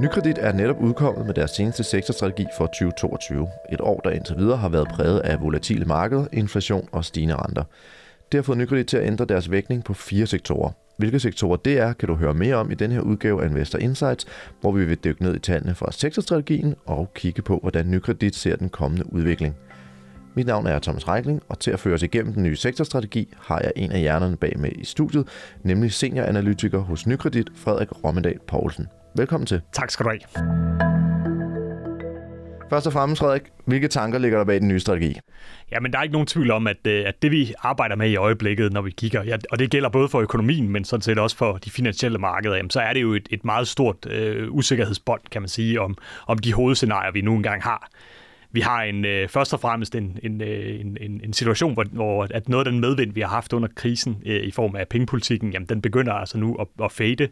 Nykredit er netop udkommet med deres seneste sektorstrategi for 2022. Et år, der indtil videre har været præget af volatile markeder, inflation og stigende renter. Det har fået Nykredit til at ændre deres vægtning på fire sektorer. Hvilke sektorer det er, kan du høre mere om i den her udgave af Investor Insights, hvor vi vil dykke ned i tallene fra sektorstrategien og kigge på, hvordan Nykredit ser den kommende udvikling. Mit navn er Thomas Reikling, og til at føre os igennem den nye sektorstrategi har jeg en af hjernerne bag med i studiet, nemlig senioranalytiker hos Nykredit, Frederik Rommedal Poulsen. Velkommen til. Tak skal du have. Først og fremmest, Frederik, hvilke tanker ligger der bag den nye strategi? Ja, men der er ikke nogen tvivl om, at, øh, at det vi arbejder med i øjeblikket, når vi kigger, ja, og det gælder både for økonomien, men sådan set også for de finansielle markeder, jamen, så er det jo et, et meget stort øh, usikkerhedsbånd, kan man sige, om, om de hovedscenarier, vi nu engang har vi har en øh, først og fremmest en, en, øh, en, en, en situation, hvor, hvor at noget af den medvind, vi har haft under krisen øh, i form af pengepolitikken, jamen, den begynder altså nu at, at fade.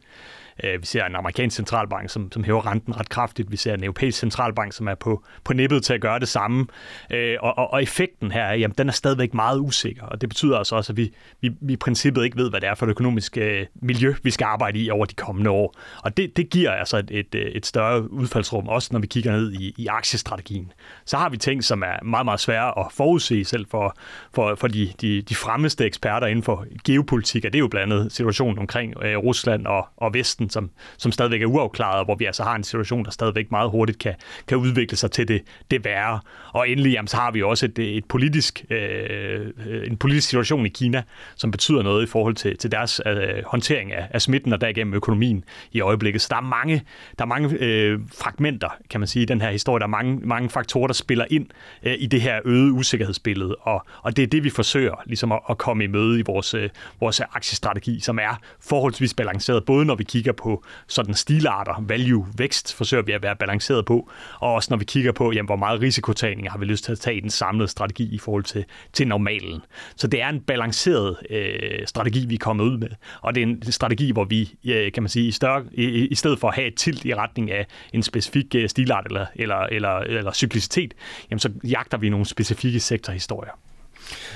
Øh, vi ser en amerikansk centralbank, som, som hæver renten ret kraftigt. Vi ser en europæisk centralbank, som er på, på nippet til at gøre det samme. Øh, og, og, og effekten her, jamen, den er stadigvæk meget usikker. Og det betyder altså også, at vi, vi, vi i princippet ikke ved, hvad det er for et økonomisk øh, miljø, vi skal arbejde i over de kommende år. Og det, det giver altså et, et, et større udfaldsrum, også når vi kigger ned i, i aktiestrategien. Så har vi ting, som er meget, meget svære at forudse selv for, for, for de, de, de fremmeste eksperter inden for geopolitik. Og det er jo blandt andet situationen omkring øh, Rusland og, og Vesten, som, som stadigvæk er uafklaret, hvor vi altså har en situation, der stadigvæk meget hurtigt kan, kan udvikle sig til det, det værre. Og endelig jamen, så har vi også et, et politisk, øh, en politisk situation i Kina, som betyder noget i forhold til, til deres øh, håndtering af, af smitten og derigennem økonomien i øjeblikket. Så der er mange, der er mange øh, fragmenter, kan man sige, i den her historie. Der er mange, mange faktorer, der spiller ind øh, i det her øgede usikkerhedsbillede, og, og det er det, vi forsøger ligesom at, at komme i møde i vores, øh, vores aktiestrategi, som er forholdsvis balanceret, både når vi kigger på sådan stilarter, value, vækst, forsøger vi at være balanceret på, og også når vi kigger på, jamen, hvor meget risikotagning har vi lyst til at tage i den samlede strategi i forhold til, til normalen. Så det er en balanceret øh, strategi, vi er kommet ud med, og det er en strategi, hvor vi, øh, kan man sige, i, større, i, i stedet for at have et tilt i retning af en specifik øh, stilart eller, eller, eller, eller cyklicitet, jamen så jagter vi nogle specifikke sektorhistorier.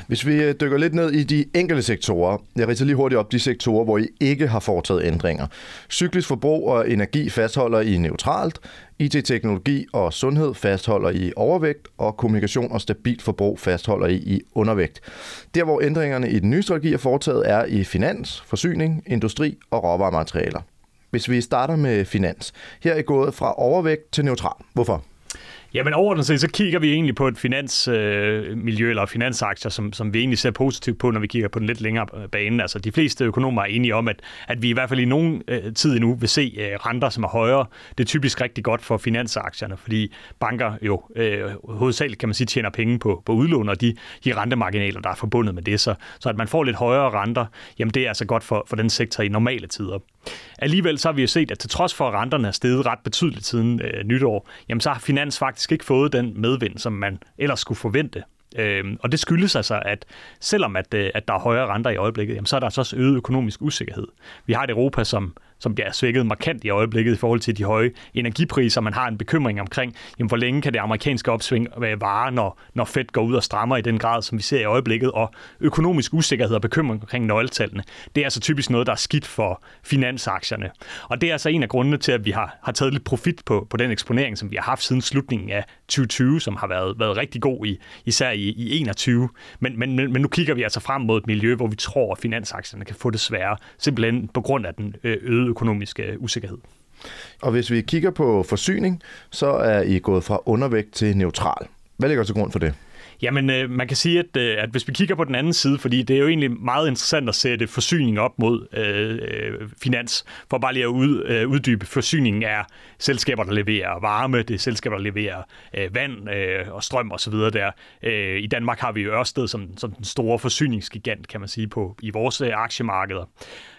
Hvis vi øh, dykker lidt ned i de enkelte sektorer, jeg ridser lige hurtigt op de sektorer, hvor I ikke har foretaget ændringer. Cyklisk forbrug og energi fastholder I neutralt, IT-teknologi og sundhed fastholder I overvægt, og kommunikation og stabilt forbrug fastholder I i undervægt. Der, hvor ændringerne i den nye strategi er foretaget, er i finans, forsyning, industri og råvarematerialer. Hvis vi starter med finans. Her er I gået fra overvægt til neutral. Hvorfor? Jamen overordnet set, så kigger vi egentlig på et finansmiljø øh, eller finansaktier, som, som vi egentlig ser positivt på, når vi kigger på den lidt længere bane. Altså de fleste økonomer er enige om, at, at vi i hvert fald i nogen øh, tid endnu vil se øh, renter, som er højere. Det er typisk rigtig godt for finansaktierne, fordi banker jo øh, hovedsageligt, kan man sige, tjener penge på, på udlån, og de, de rentemarginaler, der er forbundet med det. Så, så at man får lidt højere renter, jamen det er altså godt for, for den sektor i normale tider. Alligevel så har vi jo set, at til trods for, at renterne er steget ret betydeligt siden øh, nytår, jamen så har finans faktisk ikke fået den medvind, som man ellers skulle forvente. Øhm, og det skyldes altså, at selvom at, øh, at der er højere renter i øjeblikket, jamen, så er der altså også øget økonomisk usikkerhed. Vi har et Europa, som som bliver svækket markant i øjeblikket i forhold til de høje energipriser. Man har en bekymring omkring, jamen, hvor længe kan det amerikanske opsving vare, når, når Fed går ud og strammer i den grad, som vi ser i øjeblikket, og økonomisk usikkerhed og bekymring omkring nøgletallene. Det er altså typisk noget, der er skidt for finansaktierne. Og det er altså en af grundene til, at vi har, har taget lidt profit på, på den eksponering, som vi har haft siden slutningen af 2020, som har været, været rigtig god, i, især i, i 21. Men, men, men nu kigger vi altså frem mod et miljø, hvor vi tror, at finansaktierne kan få det sværere, simpelthen på grund af den øh, øgede økonomiske usikkerhed. Og hvis vi kigger på forsyning, så er I gået fra undervægt til neutral. Hvad ligger til grund for det? Jamen, øh, man kan sige, at, øh, at hvis vi kigger på den anden side, fordi det er jo egentlig meget interessant at sætte forsyning op mod øh, øh finans, for bare lige at ud, øh, uddybe, forsyningen er selskaber, der leverer varme, det er selskaber, der leverer øh, vand øh, og strøm osv. der. Øh, I Danmark har vi jo Ørsted som, som den store forsyningsgigant, kan man sige, på i vores øh, aktiemarkeder.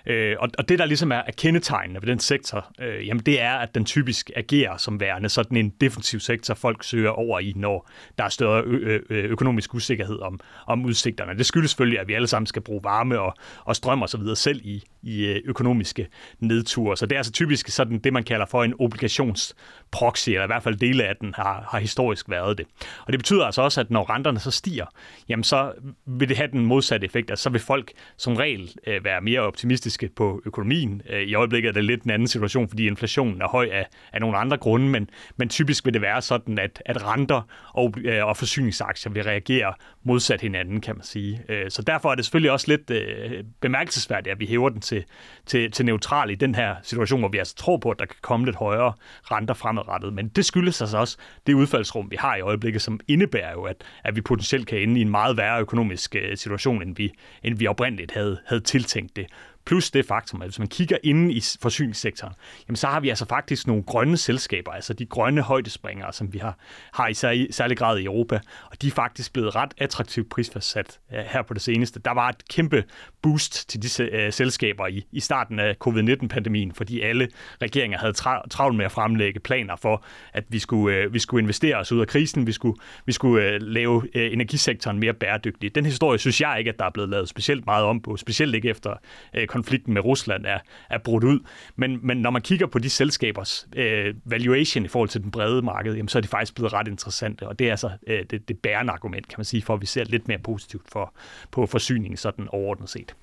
Øh, og, og det, der ligesom er, er kendetegnende ved den sektor, øh, jamen det er, at den typisk agerer som værende sådan en defensiv sektor, folk søger over i, når der er større ø- ø- økonomisk usikkerhed om, om udsigterne. Det skyldes selvfølgelig, at vi alle sammen skal bruge varme og, og strøm og så videre selv i, i øh, økonomiske nedture. Så det er altså typisk sådan det, man kalder for en obligationsproxy, eller i hvert fald dele af den har, har historisk været det. Og det betyder altså også, at når renterne så stiger, jamen så vil det have den modsatte effekt. Altså så vil folk som regel øh, være mere optimistiske på økonomien. Øh, I øjeblikket er det lidt en anden situation, fordi inflationen er høj af, af nogle andre grunde, men, men typisk vil det være sådan, at, at renter og, øh, og forsyningsaktier vil reagere modsat hinanden, kan man sige. Øh, så derfor er det selvfølgelig også lidt øh, bemærkelsesværdigt, at vi hæver den til, til, til neutral i den her situation, hvor vi altså tror på, at der kan komme lidt højere renter fremadrettet. Men det skyldes altså også det udfaldsrum, vi har i øjeblikket, som indebærer jo, at, at vi potentielt kan ende i en meget værre økonomisk øh, situation, end vi, end vi oprindeligt havde, havde tiltænkt det. Plus det faktum, at hvis man kigger inde i forsyningssektoren, jamen så har vi altså faktisk nogle grønne selskaber, altså de grønne højdespringere, som vi har, har i særlig, særlig grad i Europa, og de er faktisk blevet ret attraktivt prisfastsat uh, her på det seneste. Der var et kæmpe boost til disse uh, selskaber i, i starten af covid-19-pandemien, fordi alle regeringer havde tra- travlt med at fremlægge planer for, at vi skulle, uh, vi skulle investere os ud af krisen, vi skulle, vi skulle uh, lave uh, energisektoren mere bæredygtig. Den historie synes jeg ikke, at der er blevet lavet specielt meget om på, specielt ikke efter uh, konflikten med Rusland er, er brudt ud. Men, men når man kigger på de selskabers øh, valuation i forhold til den brede marked, jamen, så er det faktisk blevet ret interessant, og det er altså øh, det, det bærende argument, kan man sige, for at vi ser lidt mere positivt for, på forsyningen sådan overordnet set.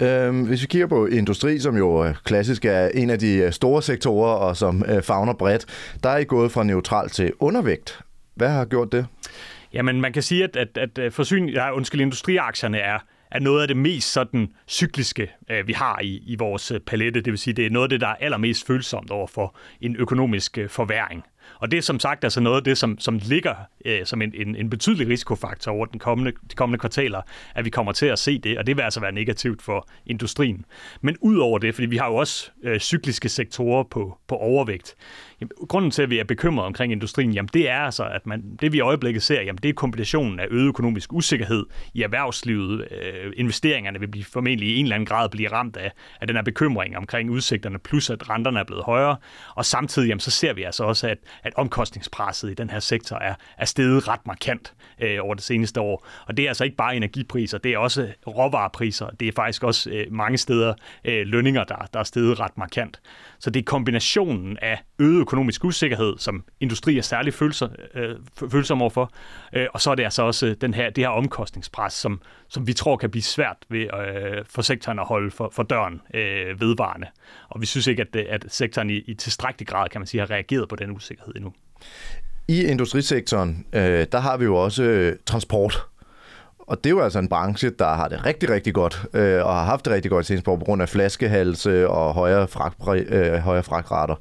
Øhm, hvis vi kigger på industri, som jo øh, klassisk er en af de øh, store sektorer, og som øh, fagner bredt, der er I gået fra neutral til undervægt. Hvad har gjort det? Jamen, man kan sige, at, at, at forsyn, ja, undskyld, industriaktierne er er noget af det mest sådan cykliske, øh, vi har i, i vores palette. Det vil sige, det er noget af det, der er allermest følsomt over for en økonomisk øh, forværing. Og det er som sagt altså noget af det, som, som ligger øh, som en, en, en betydelig risikofaktor over den kommende, de kommende kvartaler, at vi kommer til at se det, og det vil altså være negativt for industrien. Men ud over det, fordi vi har jo også øh, cykliske sektorer på, på overvægt, jamen, grunden til, at vi er bekymret omkring industrien, jamen det er altså, at man, det vi i øjeblikket ser, jamen det er kombinationen af øget økonomisk usikkerhed i erhvervslivet. Øh, investeringerne vil blive formentlig i en eller anden grad blive ramt af, af den her bekymring omkring udsigterne, plus at renterne er blevet højere. Og samtidig, jamen, så ser vi altså også, at, at omkostningspresset i den her sektor er, er steget ret markant øh, over det seneste år. Og det er altså ikke bare energipriser, det er også råvarepriser, det er faktisk også øh, mange steder øh, lønninger, der, der er steget ret markant. Så det er kombinationen af øget økonomisk usikkerhed, som industri er særlig følsom, øh, følsom overfor, øh, og så er det altså også øh, den her, det her omkostningspres, som, som vi tror kan blive svært ved øh, for sektoren at holde for, for døren øh, vedvarende. Og vi synes ikke, at, at sektoren i, i tilstrækkelig grad, kan man sige, har reageret på den usikkerhed nu. I industrisektoren, øh, der har vi jo også øh, transport. Og det er jo altså en branche, der har det rigtig, rigtig godt, øh, og har haft det rigtig godt senest på grund af flaskehalse og højere, fragt, øh, højere fragtrater.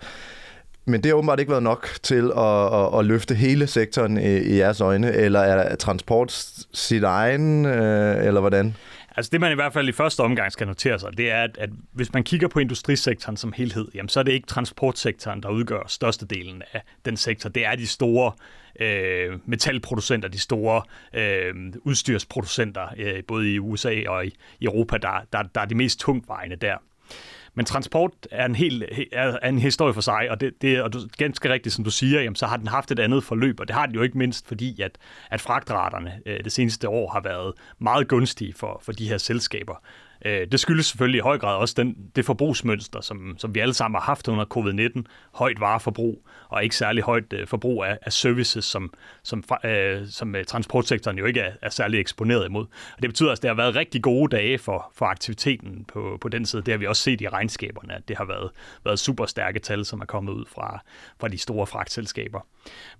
Men det har åbenbart ikke været nok til at, at, at løfte hele sektoren i, i jeres øjne, eller er transport sit egen, øh, eller hvordan? Altså det, man i hvert fald i første omgang skal notere sig, det er, at, at hvis man kigger på industrisektoren som helhed, jamen, så er det ikke transportsektoren, der udgør størstedelen af den sektor. Det er de store øh, metalproducenter, de store øh, udstyrsproducenter, øh, både i USA og i, i Europa, der, der, der er de mest tungtvejende der. Men transport er en, helt, er en historie for sig, og det, det og du, ganske rigtigt, som du siger, jamen, så har den haft et andet forløb, og det har den jo ikke mindst, fordi at, at fragtraterne øh, det seneste år har været meget gunstige for, for de her selskaber. Øh, det skyldes selvfølgelig i høj grad også den, det forbrugsmønster, som, som vi alle sammen har haft under covid-19. Højt vareforbrug og ikke særlig højt øh, forbrug af, af services, som, som, øh, som øh, transportsektoren jo ikke er, er særlig eksponeret imod. Og det betyder, at det har været rigtig gode dage for, for aktiviteten på, på den side. Det har vi også set i regnskaberne, at det har været, været super stærke tal, som er kommet ud fra, fra de store fragtselskaber.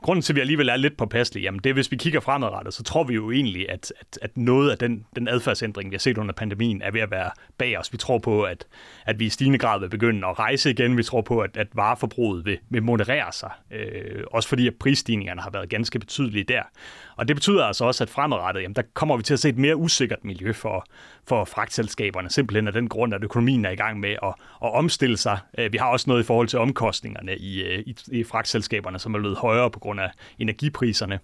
Grunden til, at vi alligevel er lidt påpasselige, jamen det er, hvis vi kigger fremadrettet, så tror vi jo egentlig, at, at, at noget af den, den adfærdsændring, vi har set under pandemien, er ved at være bag os. Vi tror på, at, at vi i stigende grad vil begynde at rejse igen. Vi tror på, at, at vareforbruget vil, vil moderere sig. Øh, også fordi, at prisstigningerne har været ganske betydelige der. Og det betyder altså også, at fremadrettet, jamen, der kommer vi til at se et mere usikkert miljø for, for fragtselskaberne, simpelthen af den grund, at økonomien er i gang med at, at omstille sig. Øh, vi har også noget i forhold til omkostningerne i, øh, i, i fragtselskaberne, som er blevet højere på grund af energipriserne.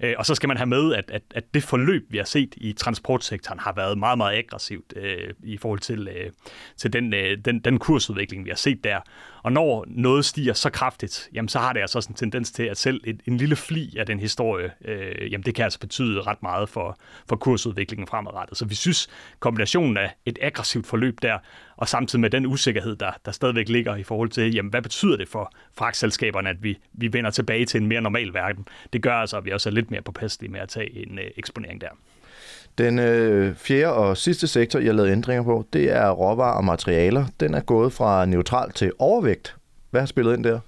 Øh, og så skal man have med, at, at, at det forløb, vi har set i transportsektoren, har været meget, meget aggressivt. øh, Øh, i forhold til, øh, til den, øh, den, den kursudvikling, vi har set der. Og når noget stiger så kraftigt, jamen så har det altså også en tendens til, at selv et, en lille fli af den historie, øh, jamen det kan altså betyde ret meget for, for kursudviklingen fremadrettet. Så vi synes, kombinationen af et aggressivt forløb der, og samtidig med den usikkerhed, der, der stadigvæk ligger i forhold til, jamen hvad betyder det for fragtselskaberne, at vi, vi vender tilbage til en mere normal verden, det gør altså, at vi også er lidt mere påpasselige med at tage en øh, eksponering der. Den øh, fjerde og sidste sektor, jeg lavede ændringer på, det er råvarer og materialer. Den er gået fra neutral til overvægt. Hvad har spillet ind der?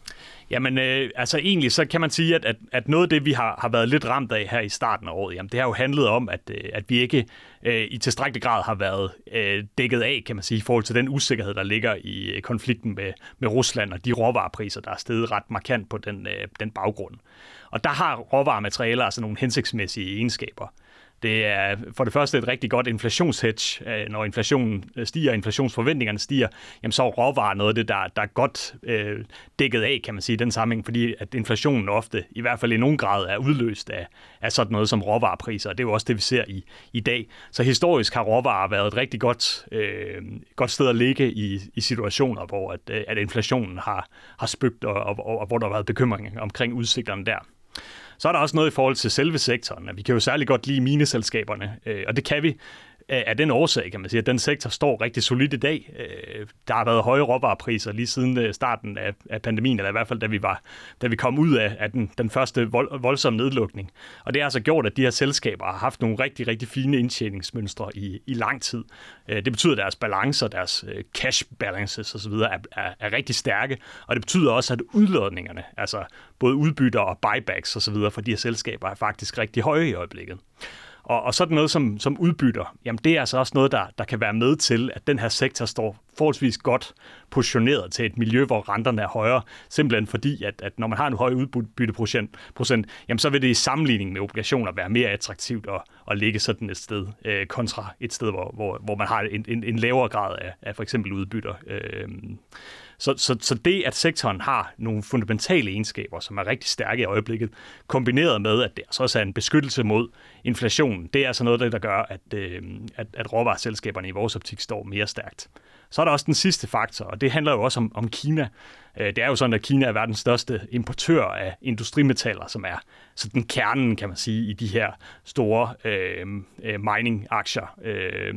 Jamen, øh, altså egentlig så kan man sige, at, at, at noget af det, vi har, har været lidt ramt af her i starten af året, jamen, det har jo handlet om, at, øh, at vi ikke øh, i tilstrækkelig grad har været øh, dækket af, kan man sige, i forhold til den usikkerhed, der ligger i øh, konflikten med, med Rusland og de råvarepriser, der er steget ret markant på den, øh, den baggrund. Og der har råvarematerialer altså nogle hensigtsmæssige egenskaber. Det er for det første et rigtig godt inflationshedge. Øh, når inflationen øh, stiger, inflationsforventningerne stiger, jamen så er råvarer noget af det, der, der er godt øh, dækket af, kan man sige, i den sammenhæng, fordi at inflationen ofte, i hvert fald i nogen grad, er udløst af, af sådan noget som råvarepriser, og det er jo også det, vi ser i, i dag. Så historisk har råvarer været et rigtig godt, øh, godt sted at ligge i, i situationer, hvor at, øh, at inflationen har, har spygt, og, og, og, og hvor der har været bekymring omkring udsigterne der. Så er der også noget i forhold til selve sektoren. Vi kan jo særlig godt lide mineselskaberne, øh, og det kan vi af den årsag, kan man sige, at den sektor står rigtig solidt i dag. Øh, der har været høje råvarepriser lige siden øh, starten af, pandemien, eller i hvert fald da vi, var, da vi kom ud af, af den, den første vold, voldsomme nedlukning. Og det har altså gjort, at de her selskaber har haft nogle rigtig, rigtig fine indtjeningsmønstre i, i lang tid. Øh, det betyder, at deres balancer, deres cash balances osv. Er, er, er rigtig stærke, og det betyder også, at udlodningerne, altså både udbytter og buybacks osv. for de her selskaber, er faktisk rigtig høje i øjeblikket. Og, og sådan noget som, som udbytter, jamen det er altså også noget, der, der kan være med til, at den her sektor står forholdsvis godt positioneret til et miljø, hvor renterne er højere, simpelthen fordi, at, at når man har en høj udbytteprocent, procent, jamen så vil det i sammenligning med obligationer være mere attraktivt at, at ligge sådan et sted, øh, kontra et sted, hvor, hvor, hvor man har en, en, en lavere grad af, af for eksempel udbytter. Øh, så, så, så det, at sektoren har nogle fundamentale egenskaber, som er rigtig stærke i øjeblikket, kombineret med, at det så også er en beskyttelse mod inflationen, det er altså noget, der gør, at, øh, at, at råvareselskaberne i vores optik står mere stærkt. Så er der også den sidste faktor, og det handler jo også om, om Kina. Øh, det er jo sådan, at Kina er verdens største importør af industrimetaller, som er sådan kernen, kan man sige, i de her store øh, øh, mining-aktier. Øh,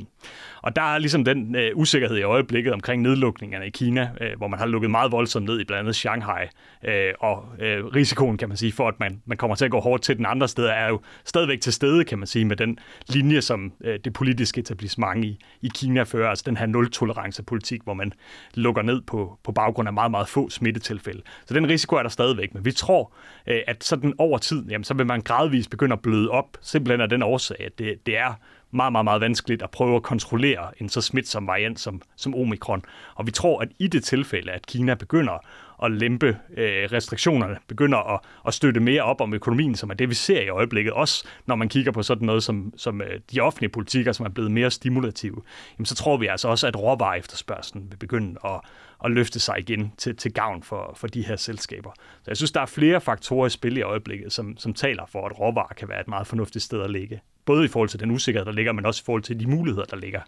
og der er ligesom den øh, usikkerhed i øjeblikket omkring nedlukningerne i Kina, øh, hvor man har lukket meget voldsomt ned i blandt andet Shanghai. Øh, og øh, risikoen, kan man sige, for at man, man kommer til at gå hårdt til den andre sted, er jo stadigvæk til stede, kan man sige, med den linje, som øh, det politiske etablissement i, i Kina fører, altså den her nul-tolerance-politik, hvor man lukker ned på, på baggrund af meget, meget få smittetilfælde. Så den risiko er der stadigvæk, men vi tror, øh, at sådan over tid, jamen, så vil man gradvist begynde at bløde op, simpelthen af den årsag, at det, det er meget, meget, meget vanskeligt at prøve at kontrollere en så smitsom variant som, som omikron. Og vi tror, at i det tilfælde, at Kina begynder at lempe øh, restriktionerne, begynder at, at støtte mere op om økonomien, som er det, vi ser i øjeblikket, også når man kigger på sådan noget som, som øh, de offentlige politikker, som er blevet mere stimulative, jamen, så tror vi altså også, at råvarer efterspørgselen vil begynde at, at løfte sig igen til, til gavn for, for de her selskaber. Så jeg synes, der er flere faktorer i spil i øjeblikket, som, som taler for, at råvarer kan være et meget fornuftigt sted at ligge. Både i forhold til den usikkerhed, der ligger, men også i forhold til de muligheder, der ligger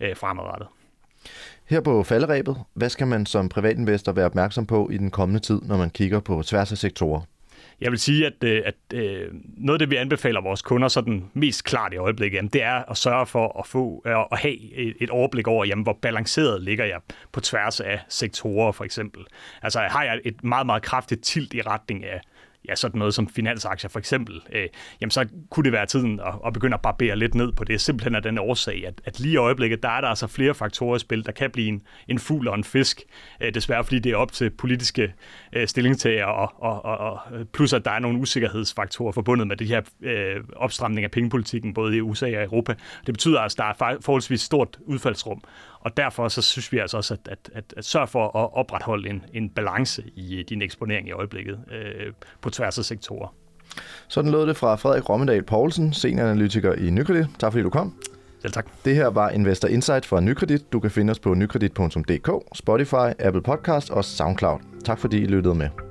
øh, fremadrettet. Her på falderæbet, hvad skal man som privatinvestor være opmærksom på i den kommende tid, når man kigger på tværs af sektorer? Jeg vil sige, at, øh, at, at noget af det, vi anbefaler vores kunder sådan mest klart i øjeblikket, jamen, det er at sørge for at få øh, at have et overblik over, jamen, hvor balanceret ligger jeg på tværs af sektorer for eksempel. Altså har jeg et meget, meget kraftigt tilt i retning af ja, sådan noget som finansaktier for eksempel, øh, jamen så kunne det være tiden at, at begynde at barbere lidt ned på det, simpelthen af den årsag, at, at lige i øjeblikket, der er der altså flere faktorer i spil, der kan blive en, en fugl og en fisk, øh, desværre fordi det er op til politiske øh, stillingtager, og, og, og, og plus at der er nogle usikkerhedsfaktorer forbundet med det her øh, opstramning af pengepolitikken, både i USA og Europa. Det betyder altså, at der er forholdsvis stort udfaldsrum, og derfor så synes vi altså også, at, at, at, at sørge for at opretholde en, en balance i din eksponering i øjeblikket øh, på tværs af sektorer. Sådan lød det fra Frederik Rommedal Poulsen, senioranalytiker i Nykredit. Tak fordi du kom. Selv tak. Det her var Investor Insight fra Nykredit. Du kan finde os på nykredit.dk, Spotify, Apple Podcast og SoundCloud. Tak fordi I lyttede med.